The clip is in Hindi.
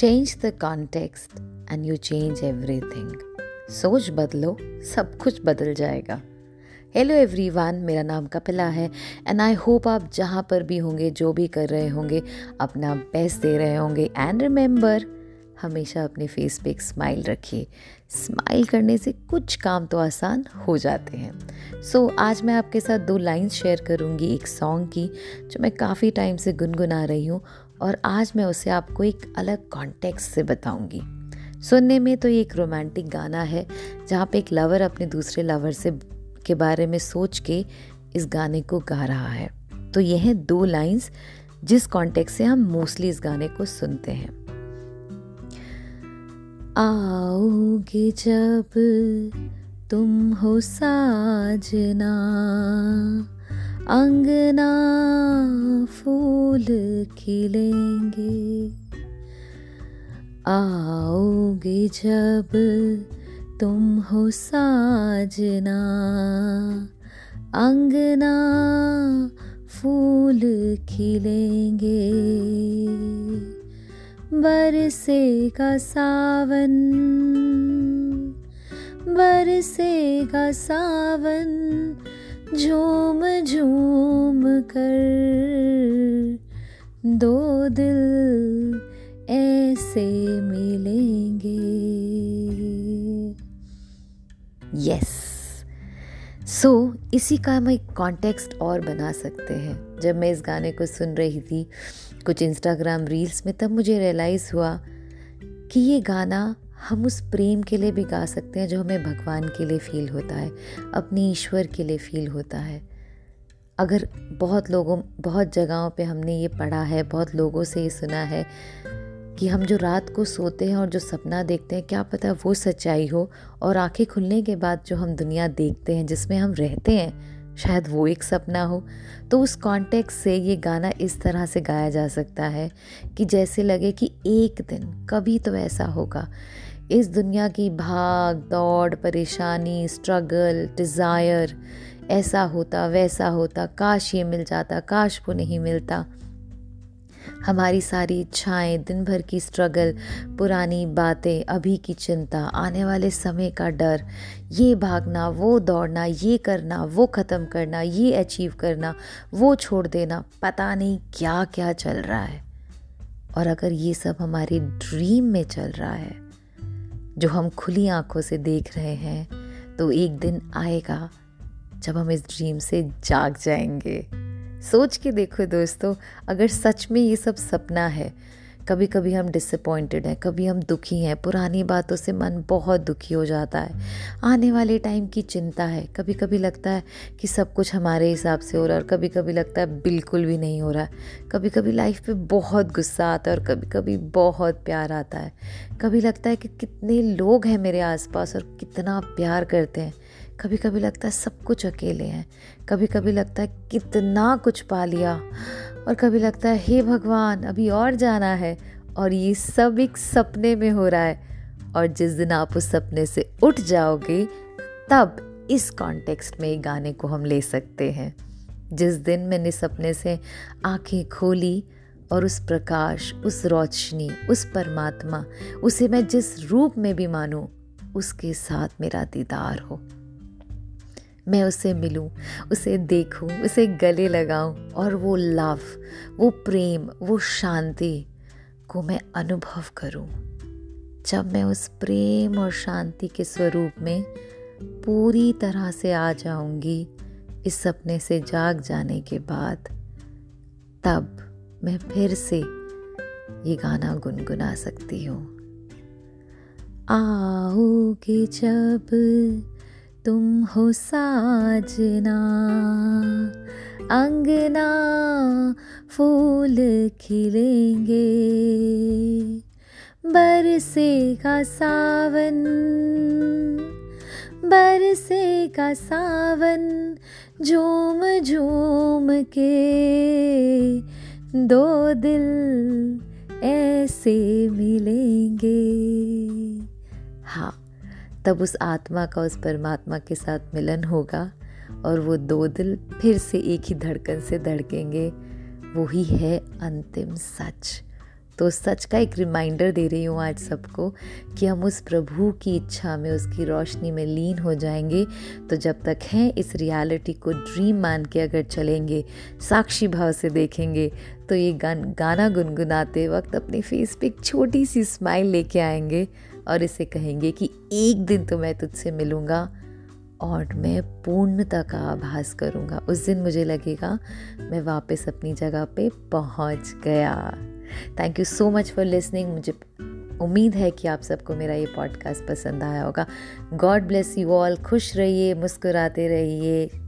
Change the context and you change everything सोच बदलो सब कुछ बदल जाएगा हेलो एवरीवन मेरा नाम कपिला है एंड आई होप आप जहाँ पर भी होंगे जो भी कर रहे होंगे अपना बेस्ट दे रहे होंगे एंड रिमेंबर हमेशा अपने फेस पे एक स्माइल रखिए स्माइल करने से कुछ काम तो आसान हो जाते हैं सो so, आज मैं आपके साथ दो लाइंस शेयर करूँगी एक सॉन्ग की जो मैं काफ़ी टाइम से गुनगुना रही हूँ और आज मैं उसे आपको एक अलग कॉन्टेक्स्ट से बताऊँगी। सुनने में तो ये एक रोमांटिक गाना है, जहाँ पे एक लवर अपने दूसरे लवर से, के बारे में सोच के इस गाने को गा रहा है। तो यह हैं दो लाइंस जिस कॉन्टेक्स्ट से हम मोस्टली इस गाने को सुनते हैं। आओगे जब तुम हो साजना अंगना फूल खिलेंगे। आओगे जब तुम हो साजना। अंगना फूल खिलेंगे। बरसेगा सावन बरसेगा सावन झूम झूम कर दो दिल ऐसे मिलेंगे। यस सो so, इसी का हम एक कॉन्टेक्स्ट और बना सकते हैं। जब मैं इस गाने को सुन रही थी कुछ इंस्टाग्राम रील्स में तब मुझे रियलाइज़ हुआ कि ये गाना हम उस प्रेम के लिए भी गा सकते हैं जो हमें भगवान के लिए फील होता है, अपने ईश्वर के लिए फील होता है। अगर बहुत लोगों, बहुत जगहों पे हमने ये पढ़ा है, बहुत लोगों से ये सुना है कि हम जो रात को सोते हैं और जो सपना देखते हैं, क्या पता वो सच्चाई हो और आँखें खुलने के बाद जो हम दुनिया देखते हैं, जिसमें हम रहते हैं, शायद वो एक सपना हो। तो उस कॉन्टेक्स्ट से ये गाना इस तरह से गाया जा सकता है कि जैसे लगे कि एक दिन, कभी तो ऐसा होगा। इस दुनिया की भाग, दौड़, परेशानी स्ट्रगल डिज़ायर ऐसा होता, वैसा होता, काश ये मिल जाता, काश वो नहीं मिलता। हमारी सारी इच्छाएँ, दिन भर की स्ट्रगल पुरानी बातें, अभी की चिंता, आने वाले समय का डर, ये भागना, वो दौड़ना, ये करना, वो ख़त्म करना, ये अचीव करना, वो छोड़ देना, पता नहीं क्या क्या चल रहा है। और अगर ये सब हमारे ड्रीम में चल रहा है जो हम खुली आँखों से देख रहे हैं तो एक दिन आएगा जब हम इस ड्रीम से जाग जाएँगे। सोच के देखो दोस्तों, अगर सच में ये सब सपना है कभी कभी हम डिसअपॉइंटेड हैं, कभी हम दुखी हैं, पुरानी बातों से मन बहुत दुखी हो जाता है। आने वाले टाइम की चिंता है। कभी कभी लगता है कि सब कुछ हमारे हिसाब से हो रहा है और कभी कभी लगता है बिल्कुल भी नहीं हो रहा है। कभी कभी लाइफ पे बहुत गुस्सा आता है और कभी कभी बहुत प्यार आता है। कभी लगता है कि कितने लोग हैं मेरे आसपास और कितना प्यार करते हैं। कभी कभी लगता है सब कुछ अकेले हैं। कभी कभी लगता है कितना कुछ पा लिया। और कभी लगता है, हे भगवान, अभी और जाना है। और ये सब एक सपने में हो रहा है। और जिस दिन आप उस सपने से उठ जाओगे, तब इस कॉन्टेक्स्ट में गाने को हम ले सकते हैं। जिस दिन मैंने सपने से आँखें खोली और उस प्रकाश, उस रोशनी, उस परमात्मा, उसे मैं जिस रूप में भी मानूं, उसके साथ मेरा दीदार हो। मैं उसे मिलूं, उसे देखूँ, उसे गले लगाऊँ और वो लव वो प्रेम वो शांति को मैं अनुभव करूँ। जब मैं उस प्रेम और शांति के स्वरूप में पूरी तरह से आ जाऊँगी इस सपने से जाग जाने के बाद तब मैं फिर से ये गाना गुनगुना सकती हूँ आओगे जब तुम हो साजना, अंगना फूल खिलेंगे। बरसे का सावन, बरसे का सावन झूम झूम के। दो दिल ऐसे मिलेंगे। हाँ। तब उस आत्मा का उस परमात्मा के साथ मिलन होगा और वो दो दिल फिर से एक ही धड़कन से धड़केंगे। वो ही है अंतिम सच। तो सच का एक रिमाइंडर दे रही हूँ आज सबको कि हम उस प्रभु की इच्छा में, उसकी रोशनी में लीन हो जाएँगे। तो जब तक हैं इस रियलिटी को ड्रीम मान के अगर चलेंगे, साक्षी भाव से देखेंगे तो ये गान, गाना गुनगुनाते वक्त अपने फेस पे एक छोटी सी स्माइल लेके आएँगे। और इसे कहेंगे कि एक दिन तो मैं तुझसे मिलूँगा और मैं पूर्णता का आभास करूँगा। उस दिन मुझे लगेगा, मैं वापस अपनी जगह पे पहुँच गया। Thank you so much for listening मुझे उम्मीद है कि आप सबको मेरा ये पॉडकास्ट पसंद आया होगा। गॉड ब्लेस यू ऑल खुश रहिए, मुस्कुराते रहिए।